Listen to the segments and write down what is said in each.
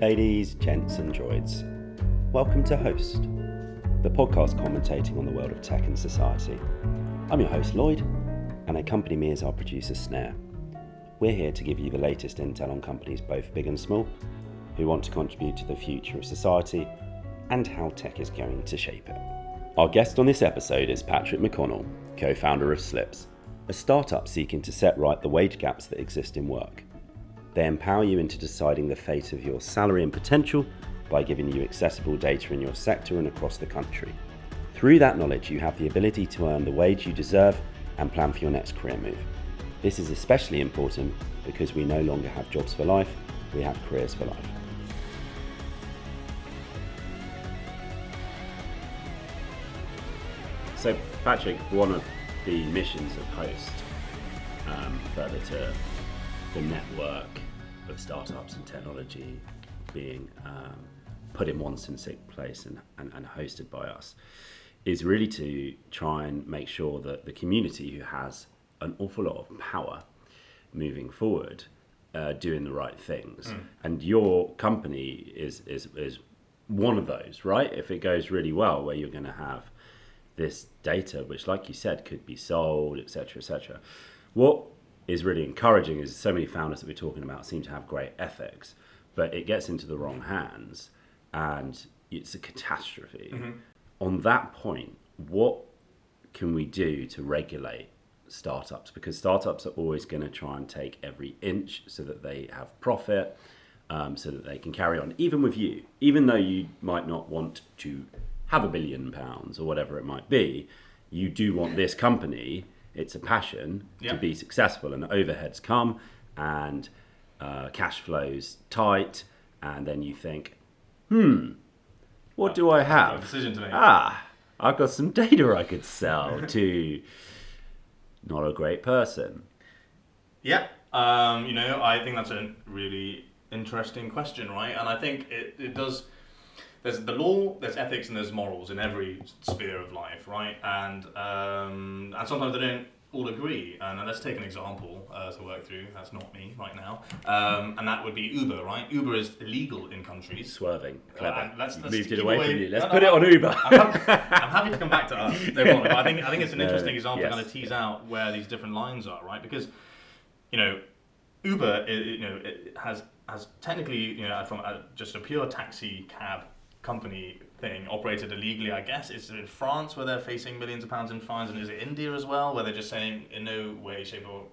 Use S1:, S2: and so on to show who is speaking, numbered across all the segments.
S1: Ladies, gents, and droids, welcome to Host, the podcast commentating on the world of tech and society. I'm your host, Lloyd, and accompany me is our producer, Snare. We're here to give you the latest intel on companies both big and small who want to contribute to the future of society and how tech is going to shape it. Our guest on this episode is Patrick McConnell, co founder of Sliips, a startup seeking to set right the wage gaps that exist in work. They empower you into deciding the fate of your salary and potential by giving you accessible data in your sector and across the country. Through that knowledge, you have the ability to earn the wage you deserve and plan for your next career move. This is especially important because we no longer have jobs for life, we have careers for life. So, Patrick, one of the missions of Host, um, further to the network of startups and technology being um, put in one sync place and, and, and hosted by us, is really to try and make sure that the community who has an awful lot of power moving forward uh, doing the right things. Mm. And your company is, is, is one of those, right? If it goes really well, where you're going to have this data, which, like you said, could be sold, etc., etc. What is really encouraging is so many founders that we're talking about seem to have great ethics, but it gets into the wrong hands and it's a catastrophe. Mm-hmm. On that point, what can we do to regulate startups? Because startups are always going to try and take every inch so that they have profit, um, so that they can carry on, even with you, even though you might not want to have a billion pounds or whatever it might be, you do want this company, it's a passion to be successful, and overheads come and uh, cash flows tight, and then you think, hmm, what do I have?
S2: decision to make.
S1: Ah, I've got some data I could sell to not a great person.
S2: Yeah, um, you know, I think that's a really interesting question, right? And I think it, it does there's the law, there's ethics, and there's morals in every sphere of life, right? And um, and sometimes they don't all agree. And let's take an example uh, to work through. That's not me right now. Um, and that would be Uber, right? Uber is illegal in countries.
S1: Swerving, clever. Uh,
S2: let's, let's
S1: Moved it away, away, from you. Let's no, put no, it on Uber.
S2: I'm, I'm, happy to come back to us. No problem. But I think I think it's an interesting example yes. to kind of tease out where these different lines are, right? Because you know, Uber, it, you know, it has has technically, you know, from a, just a pure taxi cab company thing operated illegally, I guess. Is it in France where they're facing millions of pounds in fines, and is it India as well, where they're just saying in no way, shape, or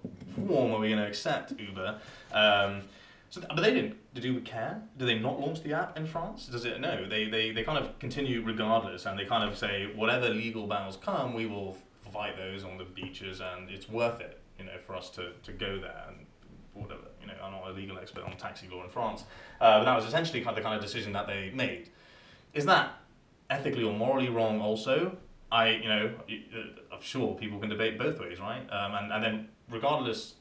S2: form are we going to accept Uber? Um, so, but they didn't. Did Uber care? Do they not launch the app in France? Does it? No. They, they, they kind of continue regardless, and they kind of say whatever legal battles come, we will fight those on the beaches, and it's worth it, you know, for us to, to go there and whatever. You know, I'm not a legal expert on taxi law in France, uh, but that was essentially kind of the kind of decision that they made is that ethically or morally wrong also? I, you know, uh, I'm sure people can debate both ways, right? Um, and, and then regardless,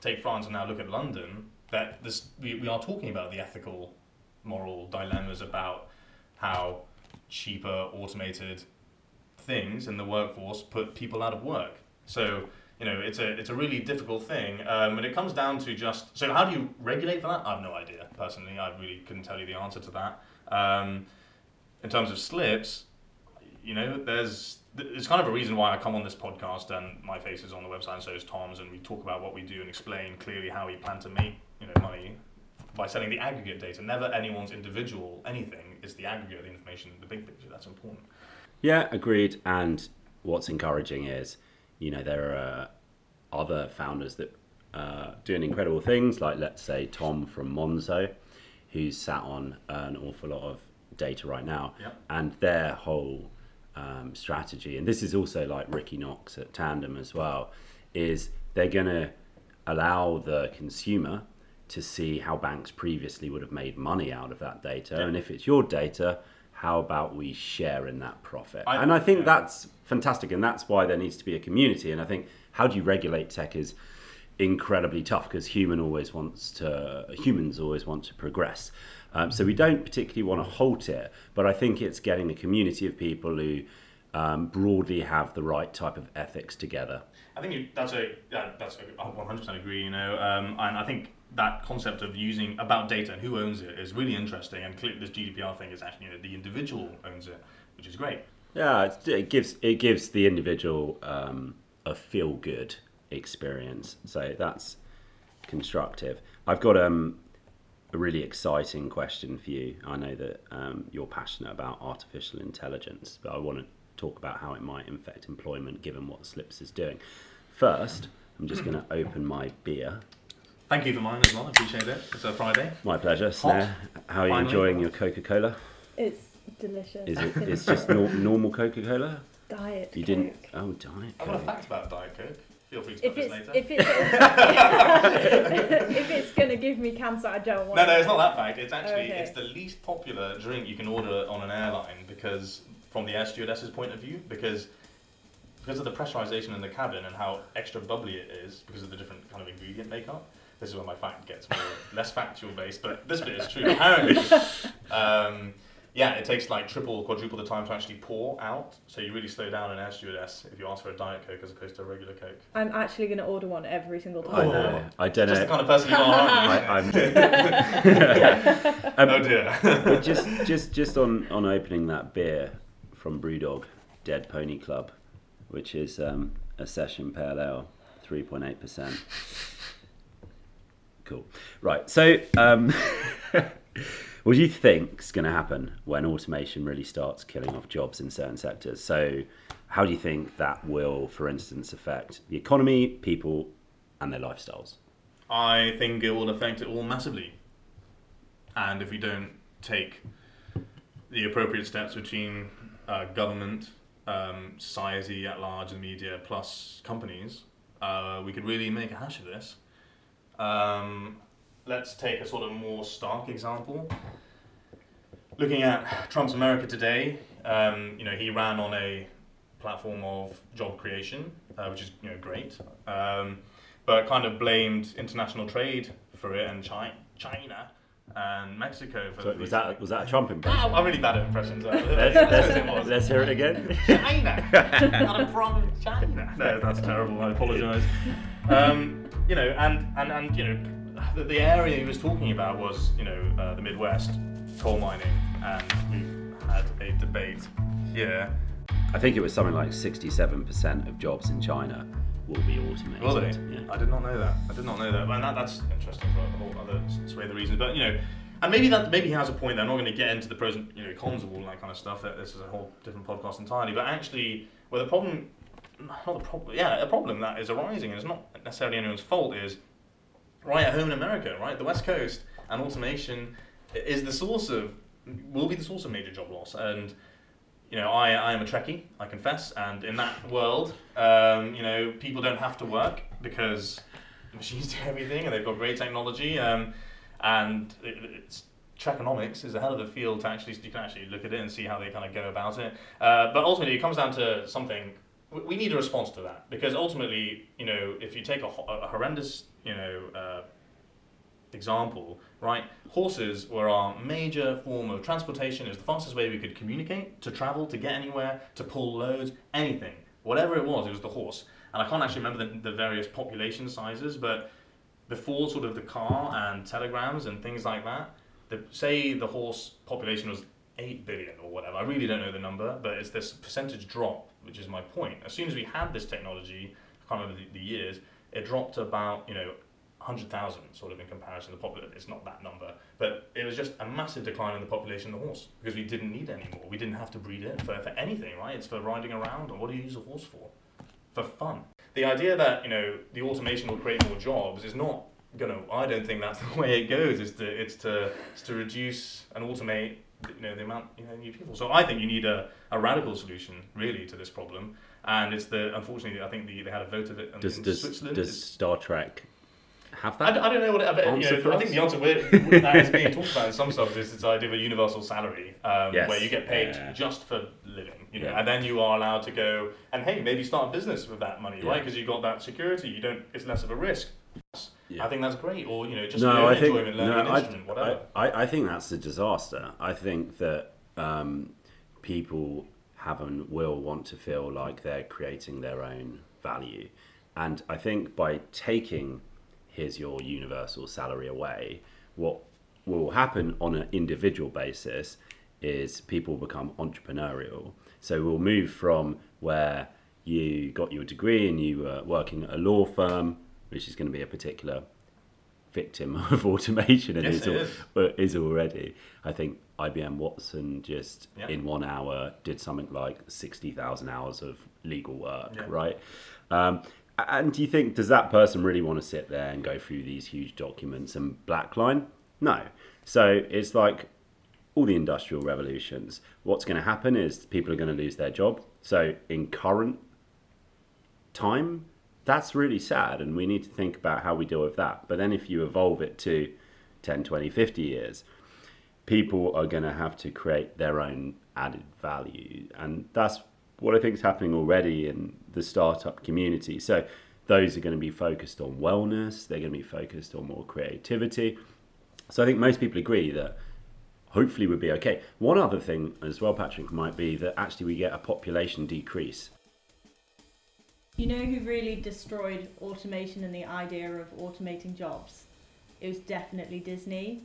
S2: take France and now look at London, that this, we, we are talking about the ethical, moral dilemmas about how cheaper automated things in the workforce put people out of work. So, you know, it's a it's a really difficult thing. Um, it comes down to just so how do you regulate for that? I have no idea personally. I really couldn't tell you the answer to that. Um, in terms of Sliips, you know, there's it's kind of a reason why I come on this podcast and my face is on the website and so is Tom's and we talk about what we do and explain clearly how we plan to make you know money by selling the aggregate data. Never anyone's individual anything. It's the aggregate of the information, the big picture. That's important.
S1: Yeah, agreed. And what's encouraging is, you know, there are other founders that uh, doing incredible things, like let's say Tom from Monzo, who's sat on an awful lot of data right now,
S2: yep.
S1: and their whole um, strategy, and this is also like Ricky Knox at Tandem as well, is they're going to allow the consumer to see how banks previously would have made money out of that data, yep. and if it's your data, how about we share in that profit? I, and I think yeah. that's fantastic, and that's why there needs to be a community. And I think how do you regulate tech is incredibly tough because human always wants to humans always want to progress um, so we don't particularly want to halt it, but I think it's getting a community of people who um, broadly have the right type of ethics together.
S2: I think you, that's a yeah, that's a, I 100% agree. You know, um, and I think that concept of using about data and who owns it is really interesting. And clearly, this GDPR thing is actually you know, the individual owns it, which is great.
S1: Yeah, it gives it gives the individual um, a feel good experience. So that's constructive. I've got um, a really exciting question for you. I know that um, you're passionate about artificial intelligence, but I want to talk about how it might affect employment given what Sliips is doing. First, I'm just going to open my beer.
S2: Thank you for mine as well. I appreciate it. It's a Friday.
S1: My pleasure. Snare, how are you
S2: Finally.
S1: enjoying your Coca Cola?
S3: It's delicious.
S1: Is it? It's just nor- normal Coca Cola.
S3: diet?
S1: You didn't?
S3: Coke.
S1: Oh, diet
S2: I've got a
S1: Coke.
S2: fact about Diet Coke. Feel free to
S3: If it's
S2: later.
S3: if it's if it's gonna give me cancer, I don't want.
S2: No, no,
S3: it.
S2: it's not that fact. It's actually
S3: Okay.
S2: it's the least popular drink you can order on an airline because from the air stewardess's point of view because because of the pressurization in the cabin and how extra bubbly it is because of the different kind of ingredient makeup. This is where my fact gets more less factual based, but this bit is true. Apparently, um, yeah, it takes like triple, quadruple the time to actually pour out. So you really slow down an air stewardess if you ask for a diet coke as opposed to a regular coke.
S3: I'm actually gonna order one every single time.
S1: I know. I don't
S2: Just the kind of person you are, aren't you?
S1: I, I'm,
S2: oh dear.
S1: But just just just on on opening that beer from Brewdog, Dead Pony Club, which is um, a session pale ale, three point eight percent. Cool. Right. So, um, what do you think is going to happen when automation really starts killing off jobs in certain sectors? So, how do you think that will, for instance, affect the economy, people, and their lifestyles?
S2: I think it will affect it all massively. And if we don't take the appropriate steps between uh, government, um, society at large, and media, plus companies, uh, we could really make a hash of this. Um, let's take a sort of more stark example. Looking at Trump's America today, um, you know, he ran on a platform of job creation, uh, which is you know great. Um, but kind of blamed international trade for it and China, China and Mexico for
S1: So was that was that a Trump impression?
S2: Ah, I'm really bad at impressions.
S1: let's,
S2: That's what it
S1: let's, let's hear it again.
S2: China. Not a problem China. No, that's terrible. I apologise. Um, you know, and, and, and you know, the, the area he was talking about was, you know, uh, the Midwest, coal mining, and we've had a debate here.
S1: I think it was something like 67% of jobs in China will be automated.
S2: Will they?
S1: Yeah.
S2: I did not know that. I did not know that. And that, that's interesting for a whole other sway of the reasons. But you know, and maybe that maybe he has a point. I'm not going to get into the pros and you know cons of all that kind of stuff. That this is a whole different podcast entirely. But actually, where the problem, not the problem, yeah, a problem that is arising, and it's not necessarily anyone's fault, is right at home in America, right, the West Coast, and automation is the source of will be the source of major job loss and you know, I, I am a Trekkie, I confess, and in that world, um, you know, people don't have to work because machines do everything and they've got great technology. Um, and it, it's Trekonomics is a hell of a field to actually, you can actually look at it and see how they kind of go about it. Uh, but ultimately, it comes down to something, we- need a response to that because ultimately, you know, if you take a, a horrendous, you know, uh, example, right? Horses were our major form of transportation. It was the fastest way we could communicate, to travel, to get anywhere, to pull loads, anything. Whatever it was, it was the horse. And I can't actually remember the, the various population sizes, but before sort of the car and telegrams and things like that, the, say the horse population was 8 billion or whatever. I really don't know the number, but it's this percentage drop, which is my point. As soon as we had this technology, I can't remember the, the years, it dropped about, you know, 100,000 sort of in comparison to the population. It's not that number, but it was just a massive decline in the population of the horse because we didn't need it anymore. We didn't have to breed it for, for anything, right? It's for riding around, and what do you use a horse for? For fun. The idea that, you know, the automation will create more jobs is not gonna, I don't think that's the way it goes. It's to, it's to, it's to reduce and automate, you know, the amount, you know, new people. So I think you need a, a radical solution, really, to this problem. And it's the, unfortunately, I think the, they had a vote of it in,
S1: Does,
S2: in
S1: does,
S2: Switzerland.
S1: does Star Trek have
S2: I,
S1: that?
S2: d- I don't know what it, but, you know, I think the answer with, that is being talked about in some stuff is this idea of a universal salary, um,
S1: Yes.
S2: where you get paid
S1: Yeah.
S2: just for living, you know,
S1: Yeah.
S2: and then you are allowed to go and hey, maybe start a business with that money, right? Because you got that security, you don't, it's less of a risk.
S1: Yeah.
S2: I think that's great, or you know, just
S1: no, I think
S2: enjoyment, learning
S1: no, I,
S2: instrument, whatever.
S1: I, I, I think that's a disaster. I think that um, people have and will want to feel like they're creating their own value. And I think by taking here's your universal salary away, what will happen on an individual basis is people become entrepreneurial. So we'll move from where you got your degree and you were working at a law firm, which is going to be a particular victim of automation and
S2: Yes,
S1: is,
S2: it
S1: al-
S2: is.
S1: is already. I think IBM Watson just
S2: Yeah.
S1: in one hour did something like 60,000 hours of legal work,
S2: Yeah.
S1: right? Um, and do you think, does that person really want to sit there and go through these huge documents and blackline? No. So it's like all the industrial revolutions. What's going to happen is people are going to lose their job. So in current time, that's really sad, and we need to think about how we deal with that. But then if you evolve it to 10, 20, 50 years, people are going to have to create their own added value. And that's what I think is happening already in the startup community. So those are going to be focused on wellness, they're going to be focused on more creativity. So I think most people agree that hopefully we'll be okay. One other thing as well, Patrick, might be that actually we get a population decrease.
S3: You know who really destroyed automation and the idea of automating jobs? It was definitely Disney.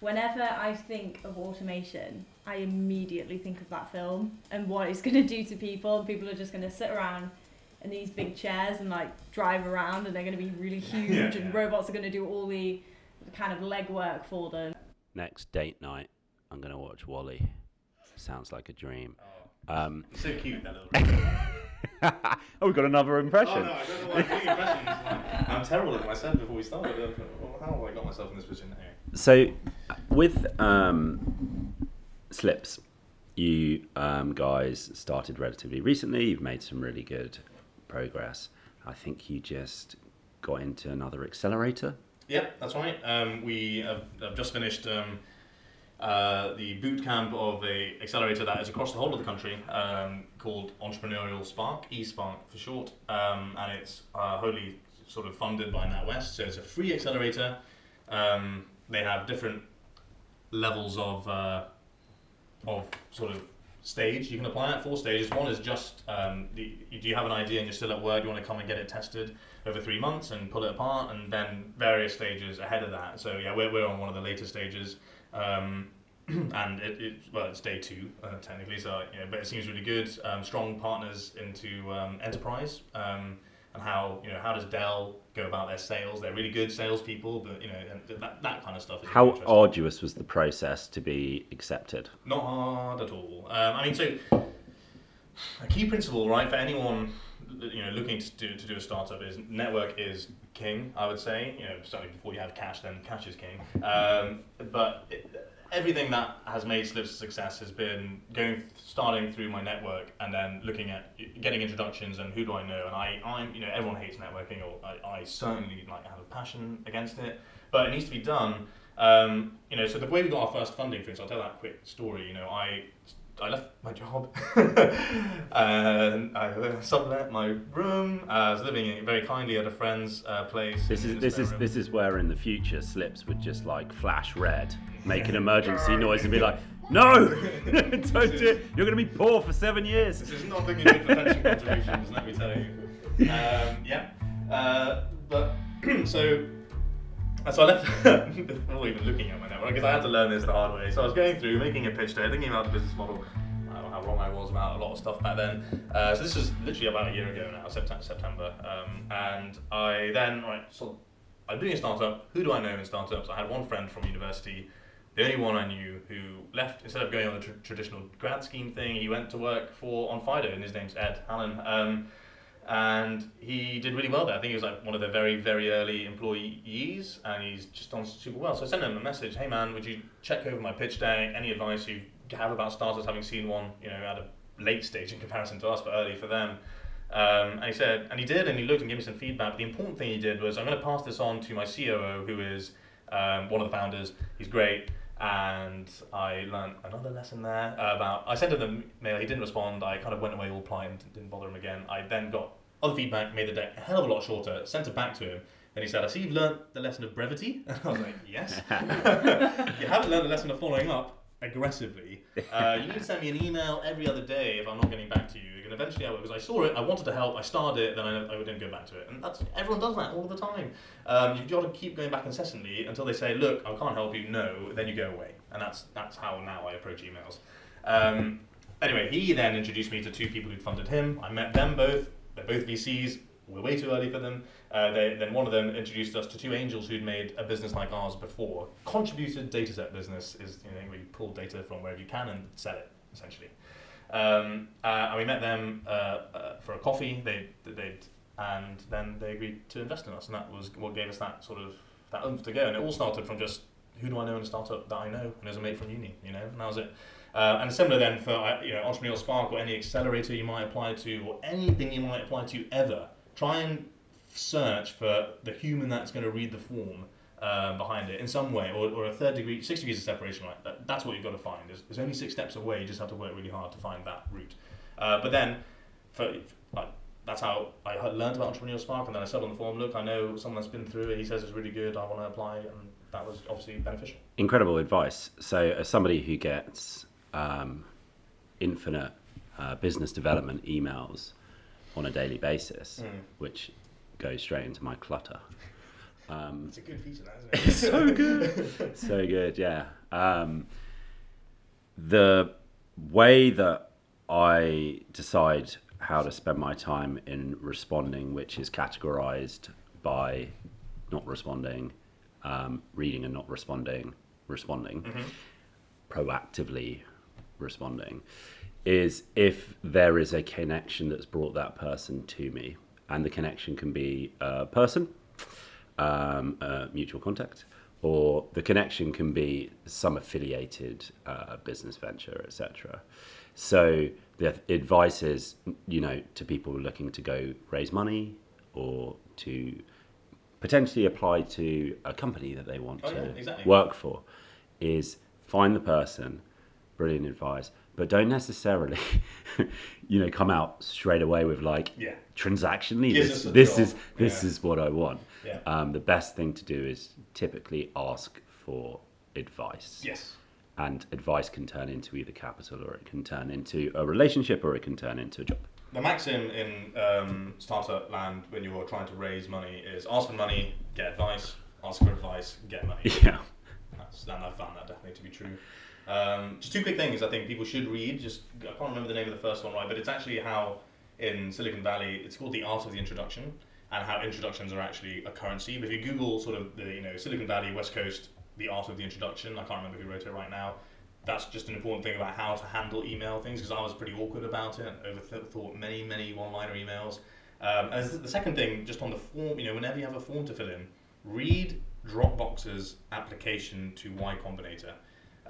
S3: Whenever I think of automation, I immediately think of that film and what it's going to do to people. People are just going to sit around in these big chairs and like drive around, and they're going to be really huge,
S2: Yeah,
S3: and
S2: yeah.
S3: robots are going to do all the kind of legwork for them.
S1: Next date night, I'm going to watch WALL-E. Sounds like a dream. Um,
S2: So cute that little.
S1: oh, we've got another impression.
S2: Oh no, I don't know why I'm impressions. Like, I'm terrible at myself before we started. How have I got myself in this position? Anyway.
S1: So, with um, Sliips, you um, guys started relatively recently. You've made some really good progress. I think you just got into another accelerator.
S2: Yeah, that's right. Um, we have, have just finished um, uh, the boot camp of a accelerator that is across the whole of the country um, called Entrepreneurial Spark, eSpark for short, um, and it's uh, wholly sort of funded by NatWest. So it's a free accelerator. Um, they have different levels of uh, of sort of stage you can apply at four stages one is just um, the, do you have an idea and you're still at work you want to come and get it tested over three months and pull it apart and then various stages ahead of that so yeah we're, we're on one of the later stages um, and it, it well it's day two uh, technically so yeah, but it seems really good um, strong partners into um, enterprise um, and how you know how does Dell go about their sales they're really good salespeople but you know and that, that kind of stuff really
S1: How arduous was the process to be accepted?
S2: Not hard at all. Um, I mean, so a key principle, right, for anyone you know looking to do to do a startup is network is king. I would say, you know, certainly before you have cash, then cash is king. Um, but it, everything that has made Sliips a success has been going starting through my network and then looking at getting introductions and who do I know. And I, I'm, you know, everyone hates networking, or I, I certainly like have a passion against it, but it needs to be done. Um, you know, so the way we got our first funding, for instance, I'll tell that quick story. You know, I I left my job and I sublet my room. Uh, I was living very kindly at a friend's uh, place.
S1: This is this is
S2: room.
S1: this is where in the future Sliips would just like flash red, make an emergency noise, and be like, "No, don't do it. You're going to be poor for seven years."
S2: This is not looking good for pension contributions, let me tell you. Um, yeah, uh, but so. uh, So I left before even looking at my network because I had to learn this the hard way. So I was going through, making a pitch there, thinking about the business model. I don't know how wrong I was about a lot of stuff back then. Uh, so this was literally about a year ago now, September. September. Um, and I then, right, so I'm doing a startup. Who do I know in startups? I had one friend from university, the only one I knew who left instead of going on the tr- traditional grad scheme thing. He went to work for Onfido, and his name's Ed Allen. Um, and he did really well there. I think he was like one of the very, very early employees, and he's just done super well. So I sent him a message, "Hey man, would you check over my pitch deck? Any advice you have about startups? Having seen one, you know, at a late stage in comparison to us, but early for them." Um, and he said, and he did, and he looked and gave me some feedback. But the important thing he did was, I'm going to pass this on to my COO, who is um, one of the founders. He's great, and I learned another lesson there about. I sent him the mail. He didn't respond. I kind of went away all polite and didn't bother him again. I then got other feedback, made the deck a hell of a lot shorter, sent it back to him. And he said, I see you've learned the lesson of brevity. And I was like, yes. you haven't learned the lesson of following up. Aggressively. Uh, you need to send me an email every other day if I'm not getting back to you. And eventually I will, because I saw it, I wanted to help, I started it, then I, I didn't go back to it. And that's everyone does that all the time. Um, you've got to keep going back incessantly until they say, look, I can't help you, no, then you go away. And that's, that's how now I approach emails. Um, anyway, he then introduced me to two people who'd funded him. I met them both. They're both VCs. We're way too early for them. Uh, they, then one of them introduced us to two angels who'd made a business like ours before. Contributed dataset business is you know we pull data from wherever you can and sell it essentially. Um, uh, and we met them uh, uh, for a coffee. They they and then they agreed to invest in us, and that was what gave us that sort of that oomph to go. And it all started from just who do I know in a startup that I know, and there's a mate from uni, you know, and that was it. Uh, and similar then for uh, you know entrepreneurial spark or any accelerator you might apply to or anything you might apply to ever. Try and search for the human that's going to read the form uh, behind it in some way, or, or a third degree, six degrees of separation, right? That, that's what you've got to find. There's, there's only six steps away. You just have to work really hard to find that route. Uh, but then, for, like, that's how I learned about Entrepreneurial Spark, and then I said on the forum, look, I know someone that's been through it. He says it's really good. I want to apply, and that was obviously beneficial.
S1: Incredible advice. So, as somebody who gets um, infinite uh, business development emails on a daily basis, mm. which goes straight into my clutter.
S2: Um, it's a good feature, that, isn't it?
S1: so good, so good. Yeah. Um, the way that I decide how to spend my time in responding, which is categorized by not responding, um, reading and not responding, responding, mm-hmm. proactively responding, is if there is a connection that's brought that person to me and the connection can be a person, um, a mutual contact, or the connection can be some affiliated uh, business venture, etc. So the advice is, you know, to people looking to go raise money or to potentially apply to a company that they want
S2: oh,
S1: to
S2: yeah, exactly.
S1: work for, is find the person. Brilliant advice but don't necessarily, you know, come out straight away with like
S2: yeah.
S1: transactionally. This, this is this
S2: yeah.
S1: is what I want.
S2: Yeah.
S1: Um, the best thing to do is typically ask for advice.
S2: Yes.
S1: And advice can turn into either capital or it can turn into a relationship or it can turn into a job.
S2: The maxim in um, startup land when you're trying to raise money is ask for money, get advice, ask for advice, get money.
S1: Yeah.
S2: That's, and I found that definitely to be true. Um, just two quick things I think people should read. Just I can't remember the name of the first one right, but it's actually how in Silicon Valley it's called the art of the introduction and how introductions are actually a currency. But if you Google sort of the you know Silicon Valley West Coast the art of the introduction, I can't remember who wrote it right now. That's just an important thing about how to handle email things because I was pretty awkward about it. And overthought many many one-liner emails. Um, as the second thing, just on the form, you know, whenever you have a form to fill in, read Dropbox's application to Y Combinator.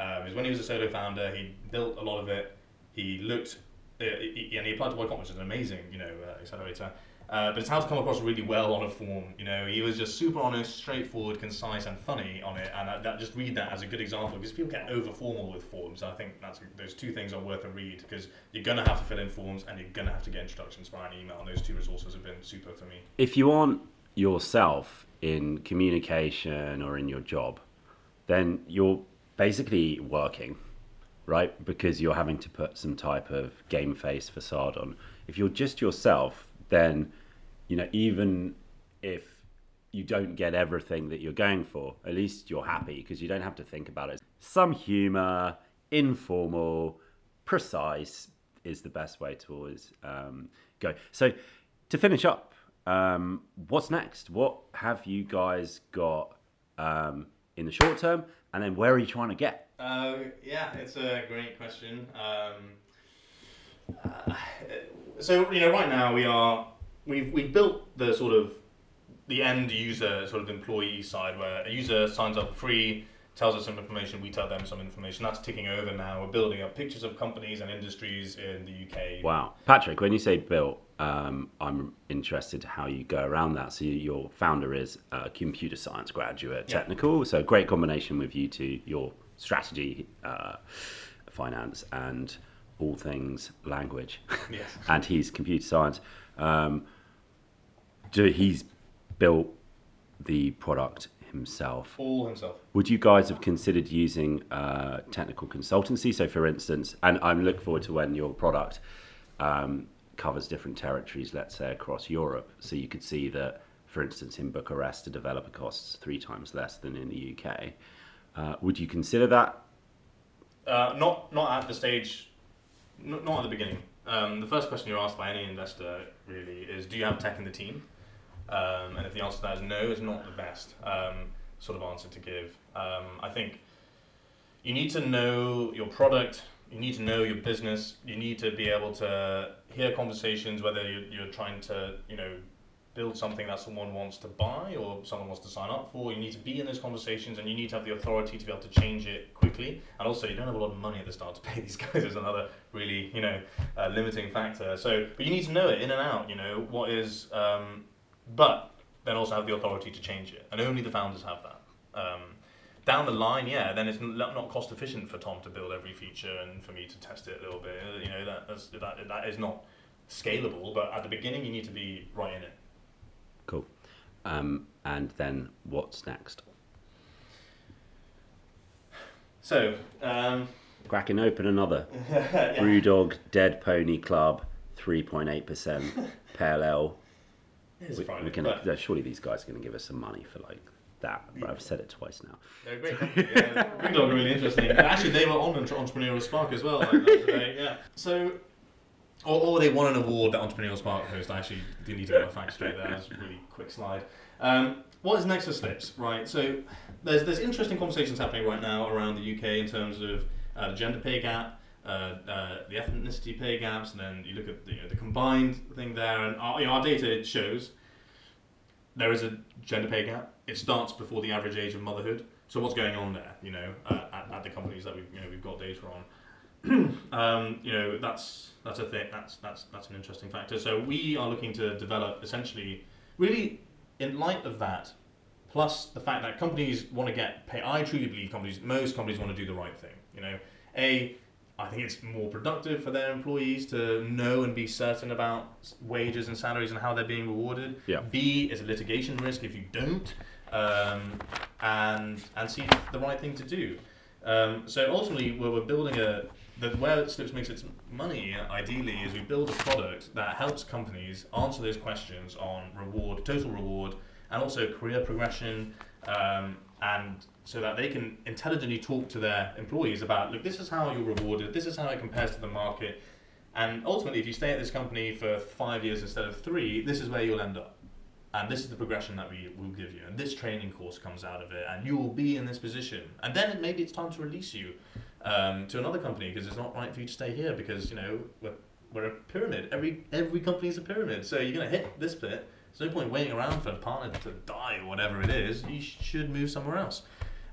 S2: Um, is when he was a solo founder, he built a lot of it. He looked, uh, he, and he applied to Combinator, which is an amazing, you know, uh, accelerator. Uh, but it's how to come across really well on a form. You know, he was just super honest, straightforward, concise, and funny on it. And that, that just read that as a good example because people get over formal with forms. I think that's those two things are worth a read because you're gonna have to fill in forms and you're gonna have to get introductions via an email. And those two resources have been super for me.
S1: If you aren't yourself in communication or in your job, then you're basically working, right? Because you're having to put some type of game face facade on. If you're just yourself, then, you know, even if you don't get everything that you're going for, at least you're happy because you don't have to think about it. Some humor, informal, precise is the best way to always um, go. So, to finish up, um, what's next? What have you guys got um, in the short term and then where are you trying to get?
S2: Uh, yeah, it's a great question. Um, uh, so you know, right now we are we've we've built the sort of the end user sort of employee side where a user signs up for free, tells us some information, we tell them some information. That's ticking over now. We're building up pictures of companies and industries in the UK.
S1: Wow, Patrick, when you say built, um, I'm interested how you go around that. So your founder is a computer science graduate, technical. Yeah. So great combination with you two, your strategy, uh, finance, and all things language.
S2: Yes.
S1: and he's computer science. Um, do, he's built the product himself.
S2: All himself.
S1: Would you guys have considered using uh, technical consultancy? So, for instance, and I'm looking forward to when your product um, covers different territories, let's say across Europe. So you could see that, for instance, in Bucharest, a developer costs three times less than in the UK. Uh, would you consider that?
S2: Uh, not not at the stage, not, not at the beginning. Um, the first question you're asked by any investor really is, do you have tech in the team? Um, and if the answer to that is no, it's not the best um, sort of answer to give. Um, I think you need to know your product, you need to know your business, you need to be able to hear conversations, whether you're, you're trying to, you know, build something that someone wants to buy or someone wants to sign up for. You need to be in those conversations and you need to have the authority to be able to change it quickly. And also, you don't have a lot of money at the start to pay these guys is another really, you know, uh, limiting factor. So, but you need to know it in and out, you know, what is, um, but then also have the authority to change it. And only the founders have that. Um, down the line, yeah, then it's not cost efficient for Tom to build every feature and for me to test it a little bit. You know, that, that, that is not scalable, but at the beginning, you need to be right in it.
S1: Cool. Um, and then what's next?
S2: So, um,
S1: cracking open another yeah. Brewdog Dead Pony Club, three point eight percent Pale Ale. We, we can but... surely these guys are going to give us some money for like that. But yeah. I've said it twice now.
S2: They're great. yeah, Brewdog are really interesting. And actually, they were on Entrepreneurial Spark as well. Like, today. Yeah. So or, or they won an award that Entrepreneurial Spark host. I actually didn't need to get my facts straight there. That's a really quick slide. Um, what is next for Sliips? Right. So there's there's interesting conversations happening right now around the UK in terms of uh, the gender pay gap, uh, uh, the ethnicity pay gaps, and then you look at the, you know, the combined thing there, and our, you know, our data shows there is a gender pay gap. It starts before the average age of motherhood. So what's going on there? You know, uh, at, at the companies that we've you know we've got data on. um, you know that's that's a thing. That's that's that's an interesting factor. So we are looking to develop essentially, really, in light of that, plus the fact that companies want to get pay. I truly believe companies, most companies want to do the right thing. You know, a I think it's more productive for their employees to know and be certain about wages and salaries and how they're being rewarded.
S1: Yeah.
S2: B is a litigation risk if you don't, um, and and C the right thing to do. Um, so ultimately, where we're building a the where Sliips makes its money ideally is we build a product that helps companies answer those questions on reward, total reward, and also career progression, um, and so that they can intelligently talk to their employees about look, this is how you're rewarded, this is how it compares to the market, and ultimately, if you stay at this company for five years instead of three, this is where you'll end up. And this is the progression that we will give you. And this training course comes out of it, and you will be in this position. And then maybe it's time to release you um, to another company because it's not right for you to stay here because you know we're, we're a pyramid. Every every company is a pyramid. So you're gonna hit this bit. There's no point waiting around for a partner to die or whatever it is. You should move somewhere else.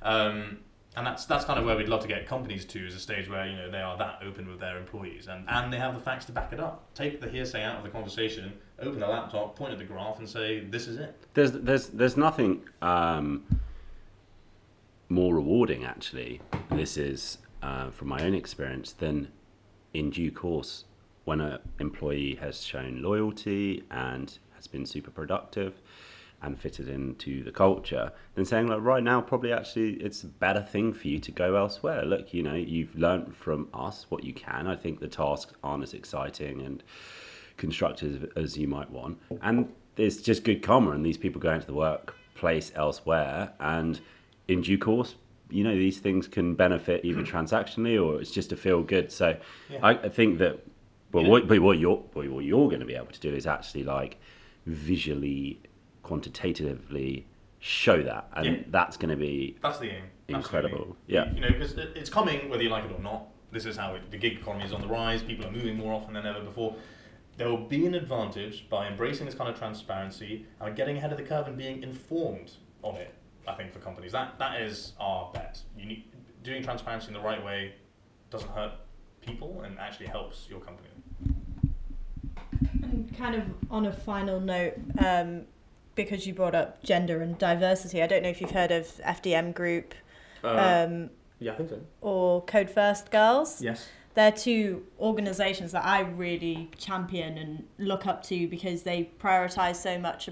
S2: Um, and that's that's kind of where we'd love to get companies to is a stage where you know they are that open with their employees and, and they have the facts to back it up. Take the hearsay out of the conversation, open the laptop, point at the graph, and say this is it.
S1: There's there's there's nothing um, more rewarding actually. This is uh, from my own experience, than in due course, when an employee has shown loyalty and has been super productive and fitted into the culture, than saying like right now probably actually it's a better thing for you to go elsewhere. Look, you know, you've learned from us what you can. I think the tasks aren't as exciting and constructive as you might want. And it's just good karma and these people going to the workplace elsewhere and in due course you know these things can benefit either transactionally or it's just to feel good. So yeah. I, I, think that well, yeah. what, what you're what you're going to be able to do is actually like visually, quantitatively show that, and yeah. that's going to be
S2: that's the aim.
S1: Incredible,
S2: Absolutely. yeah. You know, because it's coming whether you like it or not. This is how it, the gig economy is on the rise. People are moving more often than ever before. There will be an advantage by embracing this kind of transparency and getting ahead of the curve and being informed on it. I think for companies that that is our bet. You need doing transparency in the right way doesn't hurt people and actually helps your company.
S3: And kind of on a final note, um, because you brought up gender and diversity, I don't know if you've heard of FDM Group.
S2: Uh, um, yeah, I think so.
S3: Or Code First Girls.
S2: Yes.
S3: They're two organisations that I really champion and look up to because they prioritise so much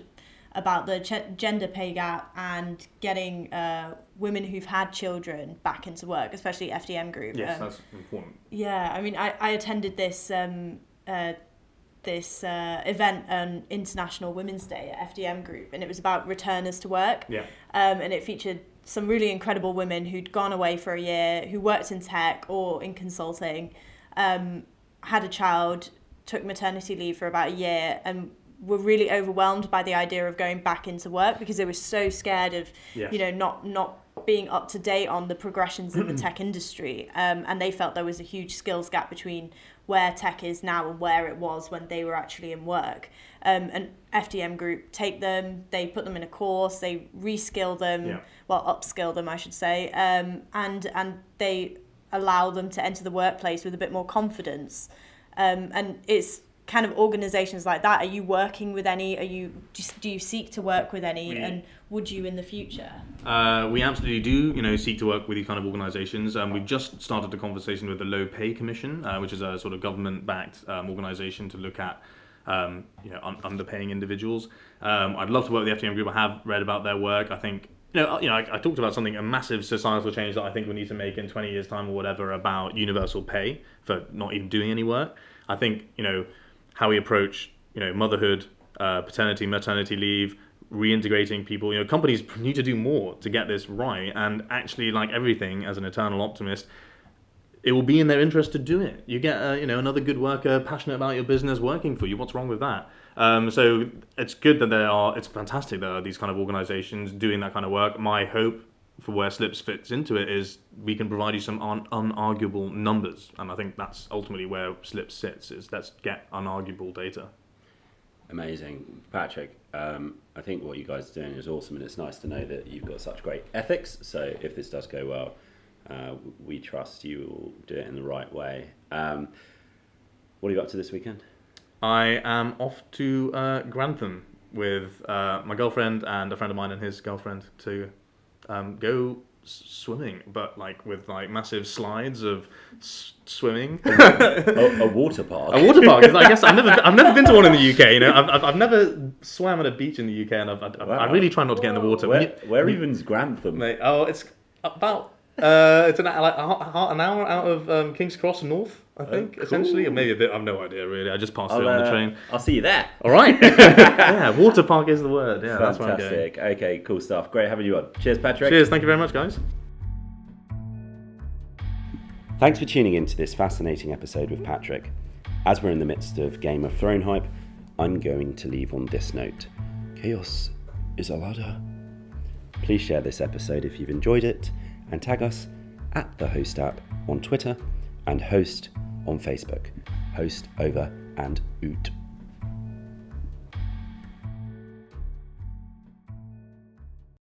S3: about the ch- gender pay gap and getting uh, women who've had children back into work, especially FDM group.
S2: Yes,
S3: Um,
S2: that's important.
S3: yeah, I mean, I, I attended this um, uh, this uh, event on International Women's Day at FDM Group, and it was about returners to work.
S2: Yeah.
S3: Um, and it featured some really incredible women who'd gone away for a year, who worked in tech or in consulting, um, had a child, took maternity leave for about a year, and were really overwhelmed by the idea of going back into work because they were so scared of,
S2: Yes.
S3: you know, not not being up to date on the progressions in the tech industry. Um, and they felt there was a huge skills gap between where tech is now and where it was when they were actually in work. Um, and FDM Group take them, they put them in a course, they reskill them,
S2: Yeah.
S3: well, upskill them, I should say, um, and and they allow them to enter the workplace with a bit more confidence. Um, and it's kind of organizations like that. Are you working with any? Are you just do you seek to work with any?
S2: We-
S3: and would you in the future?
S2: Uh, we absolutely do, you know, seek to work with these kind of organisations. Um, we've just started a conversation with the Low Pay Commission, uh, which is a sort of government-backed um, organisation to look at, um, you know, un- underpaying individuals. Um, I'd love to work with the FDM group. I have read about their work. I think, you know, you know, I, I talked about something, a massive societal change that I think we need to make in 20 years' time or whatever about universal pay for not even doing any work. I think, you know, how we approach, you know, motherhood, uh, paternity, maternity leave, reintegrating people. You know, companies need to do more to get this right. And actually, like everything, as an eternal optimist, it will be in their interest to do it. You get, uh, you know, another good worker, passionate about your business, working for you. What's wrong with that? Um, so it's good that there are. It's fantastic that there are these kind of organisations doing that kind of work. My hope for where Sliips fits into it is we can provide you some un- unarguable numbers, and I think that's ultimately where Sliips sits. Is let's get unarguable data.
S1: Amazing, Patrick. Um, I think what you guys are doing is awesome, and it's nice to know that you've got such great ethics. So if this does go well, uh, we trust you will do it in the right way. Um, what are you up to this weekend?
S2: I am off to uh, Grantham with uh, my girlfriend and a friend of mine and his girlfriend to um, go swimming, but like with like massive slides of s- swimming.
S1: oh, a water park.
S2: A water park. I guess I've never, I've never been to one in the UK. You know, I've, I've, I've never swam at a beach in the UK, and I've, I've, I really try not to get in the water.
S1: Where,
S2: you-
S1: where even's Grantham?
S2: Mate, oh, it's about uh, it's an like an hour out of um, King's Cross North, I think, essentially, or maybe a bit. I've no idea really. I just passed
S1: I'll,
S2: it on the
S1: uh,
S2: train.
S1: I'll see you there.
S2: All right. yeah, water park is the word. Yeah, that's where I'm going.
S1: Fantastic. Okay, cool stuff. Great having you on. Cheers, Patrick.
S2: Cheers. Thank you very much, guys.
S1: Thanks for tuning in to this fascinating episode with Patrick. As we're in the midst of Game of Thrones hype, I'm going to leave on this note Chaos is a ladder. Please share this episode if you've enjoyed it and tag us at the Host app on Twitter and Host on Facebook. Host over and out.